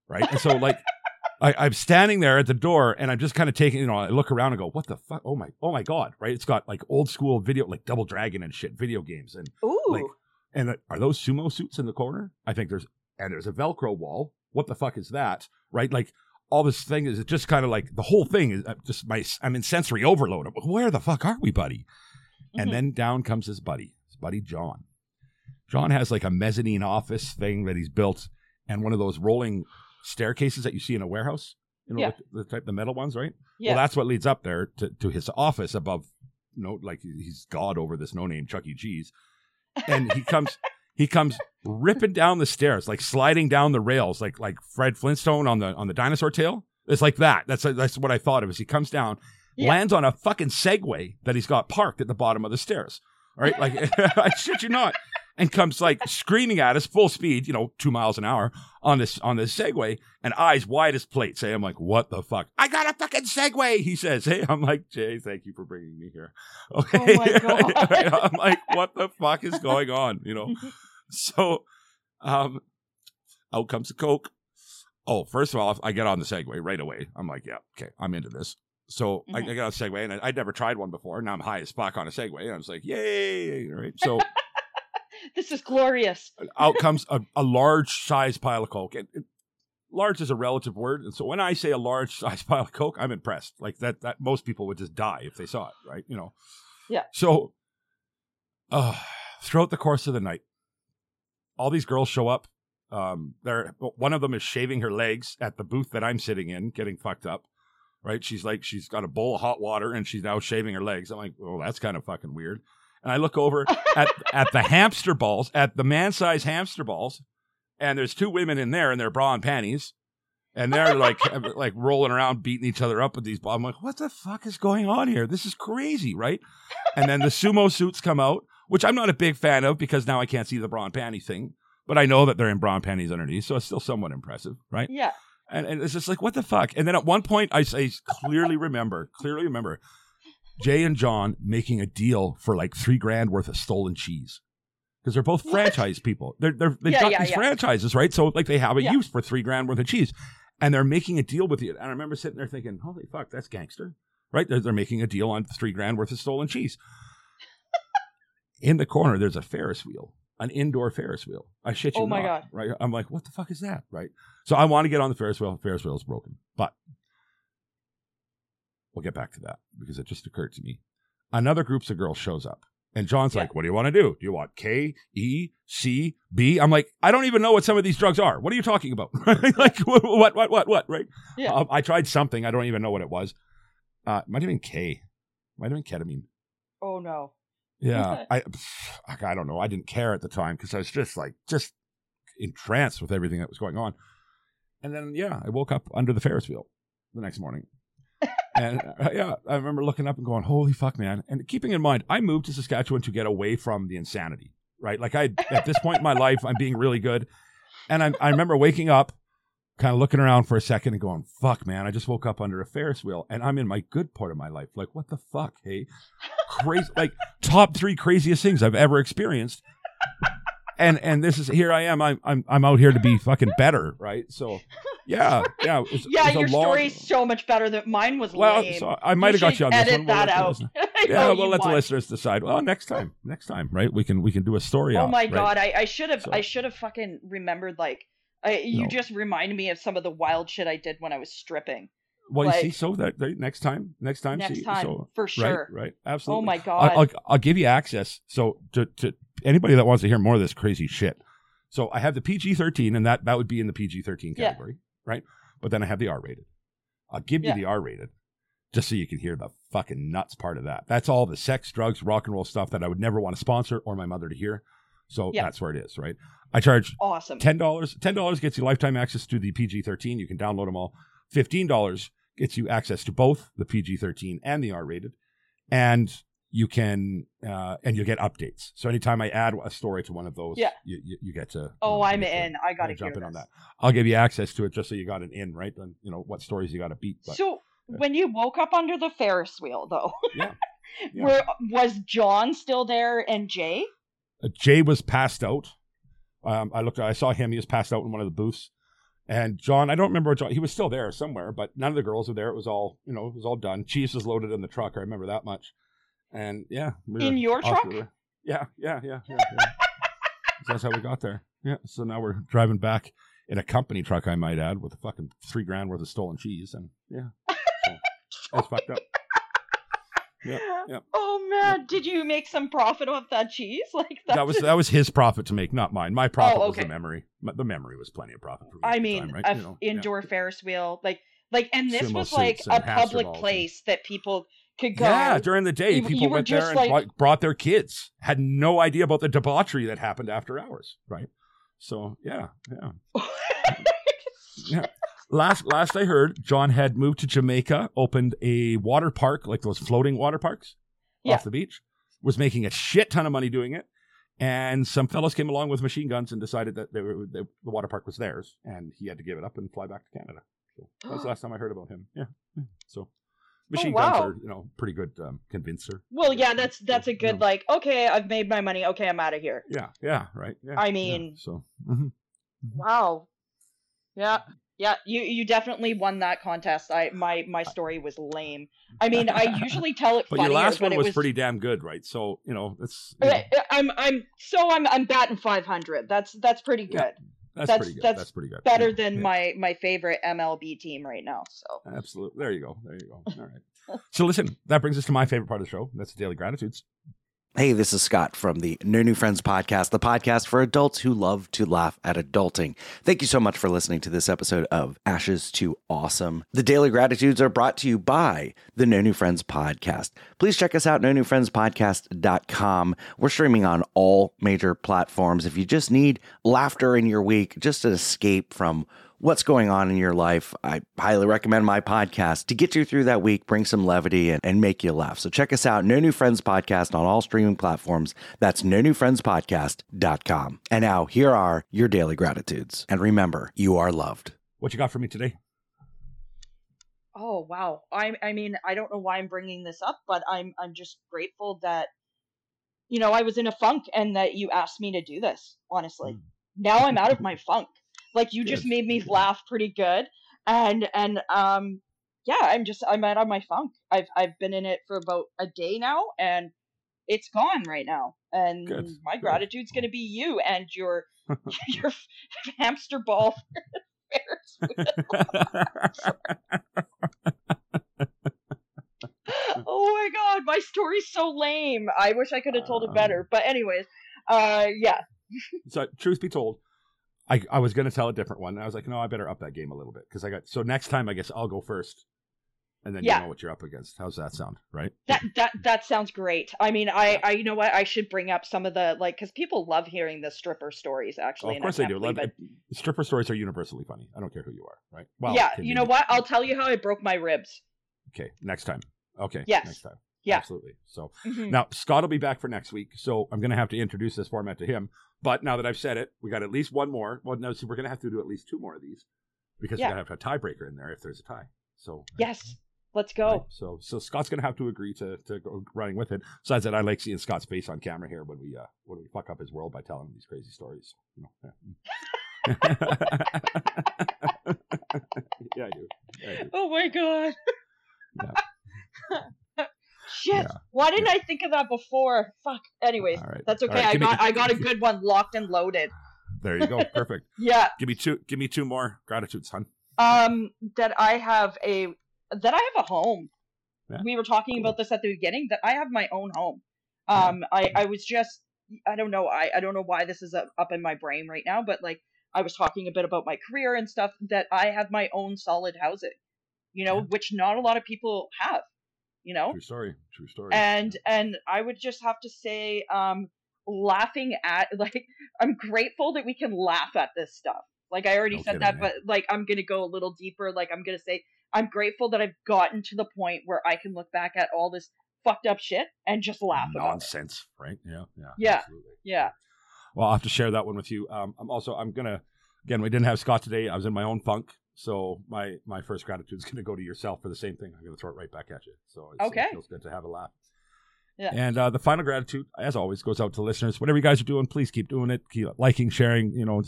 Right. And so like [LAUGHS] I, I'm standing there at the door and I'm just kind of taking, you know, I look around and go, what the fuck? Oh my, oh my God. Right. It's got like old school video, like Double Dragon and shit, video games. And Ooh. like, and are those sumo suits in the corner? I think there's, and there's a Velcro wall. What the fuck is that? Right? Like all this thing is just kind of like the whole thing is uh, just my, I'm in sensory overload. I'm Where the fuck are we, buddy? And Mhm. then down comes his buddy, his buddy John. John has like a mezzanine office thing that he's built and one of those rolling staircases that you see in a warehouse. You know, Yeah. the, the type, the metal ones, right? yeah. Well, that's what leads up there to, to his office above, you know, like he's God over this no name Chuck E. Cheese. And he comes, [LAUGHS] he comes ripping down the stairs, like sliding down the rails, like like Fred Flintstone on the on the dinosaur tail. It's like that. That's that's what I thought of. As he comes down, Yeah. lands on a fucking Segway that he's got parked at the bottom of the stairs. All right, like [LAUGHS] I shit you not, and comes like screaming at us full speed, you know, two miles an hour on this on this Segway, and eyes wide as plates. Hey, I'm like, what the fuck? I got a fucking Segway. He says. Hey, I'm like, Jay, thank you for bringing me here. Okay, Oh my [LAUGHS] God. I'm like, what the fuck is going on? You know. [LAUGHS] [LAUGHS] So, um, out comes the coke. Oh, first of all, I get on the Segway right away. I'm like, yeah, okay, I'm into this. So I, I Mhm. get on a Segway, and I, I'd never tried one before. Now I'm high as fuck on a Segway, and I was like, yay! Right. So [LAUGHS] this is glorious. [LAUGHS] out comes a, a large size pile of coke. And, and large is a relative word, and so when I say a large size pile of coke, I'm impressed. Like that, that most people would just die if they saw it, right? You know. Yeah. So, uh, throughout the course of the night, all these girls show up. Um, they're one of them is shaving her legs at the booth that I'm sitting in, getting fucked up. Right? She's like, she's got a bowl of hot water and she's now shaving her legs. I'm like, oh, that's kind of fucking weird. And I look over [LAUGHS] at at the hamster balls, at the man size hamster balls, and there's two women in there in their bra and panties, and they're like [LAUGHS] like rolling around, beating each other up with these balls. I'm like, what the fuck is going on here? This is crazy, right? And then the sumo suits come out, which I'm not a big fan of because now I can't see the bra and panty thing, but I know that they're in bra and panties underneath, so it's still somewhat impressive, right? Yeah. And, and it's just like, what the fuck? And then at one point, I, I clearly remember, clearly remember Jay and John making a deal for like three grand worth of stolen cheese. Because they're both franchise people. They're, they're, they've Yeah, got yeah, these yeah. franchises, right? So like they have a use for three grand worth of cheese. And they're making a deal with you. And I remember sitting there thinking, holy fuck, that's gangster. Right? They're, they're making a deal on three grand worth of stolen cheese. In the corner, there's a Ferris wheel, an indoor Ferris wheel. I shit you Oh my not, God. Right? I'm like, what the fuck is that? Right? So I want to get on the Ferris wheel. Ferris wheel is broken. But we'll get back to that because it just occurred to me. Another groups of girls shows up. And John's Yeah. like, what do you want to do? Do you want K, E, C, B? I'm like, I don't even know what some of these drugs are. What are you talking about? [LAUGHS] like, [LAUGHS] what, what, what, what, what, right? Yeah. Um, I tried something. I don't even know what it was. Uh, might have been K. Might have been ketamine. Oh no. Yeah, I, I don't know. I didn't care at the time because I was just like just entranced with everything that was going on. And then yeah, I woke up under the Ferris wheel the next morning. and [LAUGHS] uh, yeah, I remember looking up and going, "Holy fuck, man!" And keeping in mind, I moved to Saskatchewan to get away from the insanity. Right, like I at this point in my life, I'm being really good, and I, I remember waking up, kind of looking around for a second and going, "Fuck, man! I just woke up under a Ferris wheel, and I'm in my good part of my life. Like, what the fuck? Hey, crazy! like top three craziest things I've ever experienced." And and this is here I am. I'm I'm I'm out here to be fucking better, right? So, yeah, yeah. It was, it Yeah, was your long- story's so much better than mine was well, lame. so I might have got you on this edit one. We'll that out. Yeah, we'll let the [LAUGHS] listeners decide. Well, next time, next time, right? We can we can do a story. Oh out, my right? god, I, I should have So- I should have fucking remembered like I, you No. just reminded me of some of the wild shit I did when I was stripping. Well, you see, so that, that next time, next time, Next see, time, so, for sure. right, right, Oh absolutely. my I- god. I'll, I'll give you access. So to, to anybody that wants to hear more of this crazy shit. So I have the PG thirteen, and that that would be in the PG thirteen Yeah. category, right? But then I have the R rated. I'll give you Yeah. the R rated, just so you can hear the fucking nuts part of that. That's all the sex, drugs, rock and roll stuff that I would never want to sponsor or my mother to hear. So Yeah. that's where it is, right? I charge awesome. ten dollars. Ten dollars gets you lifetime access to the PG thirteen. You can download them all. Fifteen dollars gets you access to both the PG thirteen and the R rated, and you can uh, and you get updates. So anytime I add a story to one of those, Yeah. you, you, you get to. you Oh, know, I'm get to- in. I gotta uh, jump in on that. I'll give you access to it just so you got an in right. Then you know what stories you got to beat. But So when you woke up under the Ferris wheel, though, Yeah. [LAUGHS] Yeah. were was John still there and Jay? Jay was passed out. Um, I looked. I saw him. He was passed out in one of the booths. And John, I don't remember. John, he was still there somewhere, but none of the girls were there. It was all, you know, it was all done. Cheese was loaded in the truck. I remember that much. And yeah, we In your truck? the- Yeah, yeah, yeah, yeah. yeah. So That's how we got there. Yeah. So now we're driving back in a company truck, I might add, with a fucking three grand worth of stolen cheese, and yeah, so, that's fucked up. Yep, yep. Oh man, did you make some profit off that cheese? [LAUGHS] Like that's that was that was his profit to make, not mine. My oh, profit was okay. the memory. The memory was plenty of profit for me. I mean, time, right? a You know, indoor Ferris wheel, like like, and this Sumo was like a public balls and- place that people could go. Yeah. yeah, during the day, You- people you went there and like- brought, brought their kids. Had no idea about the debauchery that happened after hours, right? So yeah, yeah. [LAUGHS] Yeah. Last last I heard, John had moved to Jamaica, opened a water park, like those floating water parks Yeah. off the beach, was making a shit ton of money doing it. And some fellows came along with machine guns and decided that they were, they, the water park was theirs, and he had to give it up and fly back to Canada. So that was the [GASPS] last time I heard about him. Yeah. yeah. So machine guns wow. are, you know, pretty good um, convincer. well, yeah, that's that's a good like. Okay, I've made my money. Okay, I'm out of here. Yeah, yeah, right. Yeah, I yeah. mean- so mhm. Wow. Yeah. Yeah, you you definitely won that contest. I my my story was lame. I mean, I [LAUGHS] usually tell it but funnier, your last one was, was pretty damn good, right? So you know, it's you uh, know, uh, I'm I'm so I'm I'm batting 500. That's that's pretty good. Yeah, that's, that's- pretty good. that's That's, pretty good. Better Yeah, than yeah. my my favorite MLB team right now. So Absolutely. There you go. There you go. All right. [LAUGHS] so listen, that brings us to my favorite part of the show. That's the daily gratitudes. Hey, this is Scott from the No New Friends podcast, the podcast for adults who love to laugh at adulting. Thank you so much for listening to this episode of Ashes to Awesome. The daily gratitudes are brought to you by the No New Friends podcast. Please check us out, no new friends podcast.com. We're streaming on all major platforms. If you just need laughter in your week, just an escape from what's going on in your life, I highly recommend my podcast to get you through that week, bring some levity, and, and make you laugh. So check us out, No New Friends Podcast on all streaming platforms. That's no new friends podcast.com. And now here are your daily gratitudes. And remember, you are loved. What you got for me today? Oh wow. I I mean, I don't know why I'm bringing this up, but I'm I'm just grateful that you know, I was in a funk and that you asked me to do this, honestly. Mm. Now I'm out of my funk. Like you just made me laugh pretty good. And and um yeah, I'm just I'm out of my funk. I've I've been in it for about a day now and it's gone right now. And Good, my good. gratitude's going to be you and your [LAUGHS] [LAUGHS] your hamster ball [LAUGHS] oh my god, my story's so lame. I wish I could have told it better. But anyways, uh yeah. so truth be told, I, I was going to tell a different one. I was like, no, I better up that game a little bit because I got so next time I guess I'll go first, and then Yeah. you know what you're up against. How's that sound? Right? That that that sounds great. I mean, I I you know what? I should bring up some of the like cuz people love hearing the stripper stories actually. of course they do. Love, it. stripper stories are universally funny. I don't care who you are. Right? Well, yeah, you know what? I'll tell you how I broke my ribs. Okay, next time. Okay. Yes. Next time. Yeah. Absolutely. So Mhm. now Scott will be back for next week, so I'm going to have to introduce this format to him. But now that I've said it, we got at least one more. Well, no, so we're going to have to do at least two more of these because Yeah. we got to have a tiebreaker in there if there's a tie. So Yes. Let's right? go. So so Scott's going to have to agree to to go running with it. Besides that, I like seeing Scott's face on camera here when we uh when we fuck up his world by telling him these crazy stories. You know? yeah. [LAUGHS] yeah, I do. Yeah, I do. [LAUGHS] Oh my god. [LAUGHS] Shit. Yeah. Why didn't I think of that before? Fuck. Anyways, right. that's okay. right, I me- got I got a good one locked and loaded. [SIGHS] There you go. [LAUGHS] Perfect. Yeah. give me two. Give me two more gratitudes, son. Um that I have a that I have a home. Yeah. We were talking Cool. about this at the beginning that I have my own home. Um, I I was just I don't know I I don't know why this is up, up in my brain right now, but like I was talking a bit about my career and stuff that I have my own solid housing, you know, which not a lot of people have, you know True story. True story. and and i would just have to say um laughing at [LAUGHS] like i'm grateful that we can laugh at this stuff like i already No said kidding, that yeah. but like i'm gonna go a little deeper like i'm gonna say i'm grateful that i've gotten to the point where i can look back at all this fucked up shit and just laugh about it Nonsense, right? Yeah, yeah. Yeah. Absolutely. yeah Well, I'll have to share that one with you. Um, I'm also I'm gonna again we didn't have Scott today. I was in my own funk, so my my first gratitude is gonna go to yourself for the same thing. I'm gonna throw it right back at you. So it's, Okay. it feels good to have a laugh. Yeah. And uh, the final gratitude, as always, goes out to listeners. Whatever you guys are doing, please keep doing it. Keep liking, sharing. You know,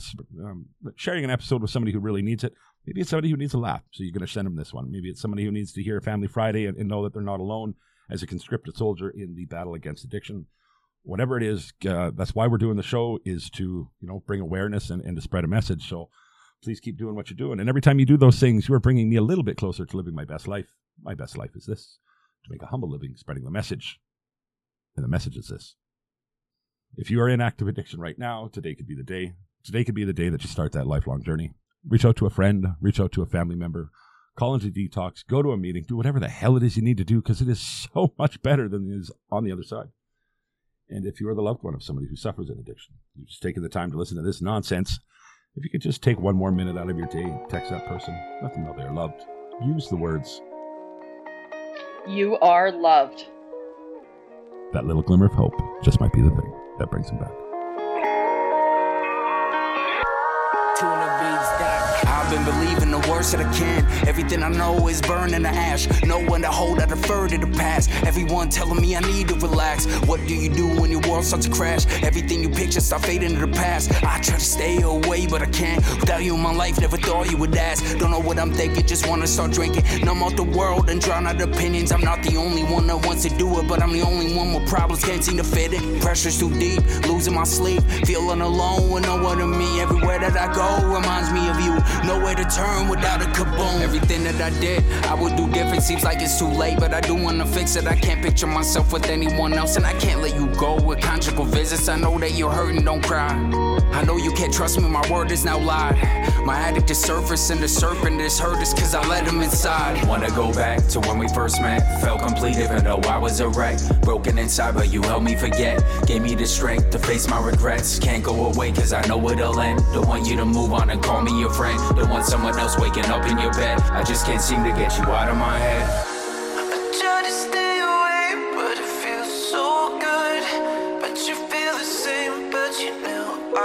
um, sharing an episode with somebody who really needs it. Maybe it's somebody who needs a laugh, so you're going to send them this one. Maybe it's somebody who needs to hear Family Friday and, and know that they're not alone as a conscripted soldier in the battle against addiction whatever it is, uh, that's why we're doing the show is to you know bring awareness and, and to spread a message. So please keep doing what you're doing. And every time you do those things, you are bringing me a little bit closer to living my best life. My best life is this: to make a humble living, spreading the message. And the message is this: if you are in active addiction right now, today could be the day. Today could be the day that you start that lifelong journey. Reach out to a friend, reach out to a family member, call into detox, go to a meeting, do whatever the hell it is you need to do because it is so [LAUGHS] much better than it is on the other side. And if you are the loved one of somebody who suffers an addiction, you've just taken the time to listen to this nonsense. If you could just take one more minute out of your day, text that person, let them know they're loved. Use the words, you are loved that little glimmer of hope just might be the thing that brings them back. I've been believing the worst that I can. Everything I know is burning to ash. No one to hold, I defer to the past. Everyone telling me I need to relax. What do you do when your world starts to crash? Everything you picture start fading to the past. I try to stay away, but I can't. Without you in my life, never thought you would ask. Don't know what I'm thinking, just wanna start drinking. Numb out the world and drown out opinions. I'm not the only one that wants to do it, but I'm the only one with problems, can't seem to fit it. Pressure's too deep, losing my sleep. Feeling alone with no one to me. Everywhere that I go reminds me of you. Nowhere to turn without a kaboom. Everything that I did, I would do different. Seems like it's too late, but I do wanna fix it. I can't picture myself with anyone else, and I can't let you go with conjugal visits. I know that you're hurting, don't cry. I know you can't trust me, my word is now lied. My addict is surface and the serpent is hurt is cause I let him inside. Wanna go back to when we first met. Felt complete even though I was a wreck. Broken inside, but you helped me forget. Gave me the strength to face my regrets. Can't go away cause I know it'll end. Don't want you to move on and call me your friend. Don't want someone else waking up in your bed. I just can't seem to get you out of my head.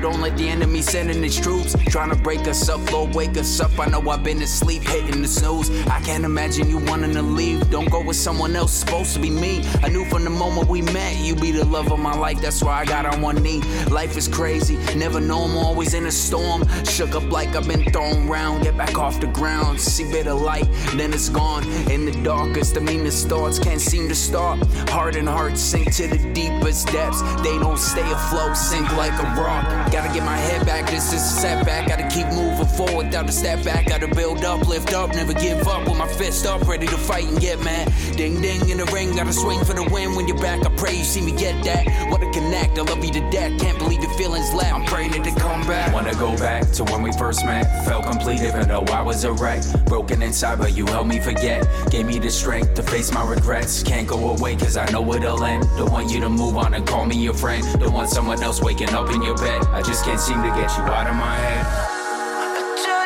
Don't let the enemy send in his troops. Trying to break us up, Lord, wake us up. I know I've been asleep, hitting the snooze. I can't imagine you wanting to leave. Don't go with someone else, supposed to be me. I knew from the moment we met, you be the love of my life. That's why I got on one knee. Life is crazy, never know I'm always in a storm. Shook up like I've been thrown round. Get back off the ground, see bit of light, then it's gone. In the darkest, the meanest thoughts can't seem to stop. Heart and heart sink to the deepest depths. They don't stay afloat, sink like a rock. Gotta get my head back, this is a setback. Gotta keep moving forward without a step back. Gotta build up, lift up, never give up. With my fist up, ready to fight and get mad. Ding ding in the ring, gotta swing for the win. When you're back, I pray you see me get that. What a connect, I love you to death. Can't believe your feelings left. I'm praying it to come back. Wanna go back to when we first met. Felt complete even though I was a wreck. Broken inside, but you helped me forget. Gave me the strength to face my regrets. Can't go away cause I know it'll end. Don't want you to move on and call me your friend. Don't want someone else waking up in your bed. I just can't seem to get you out of my head. I try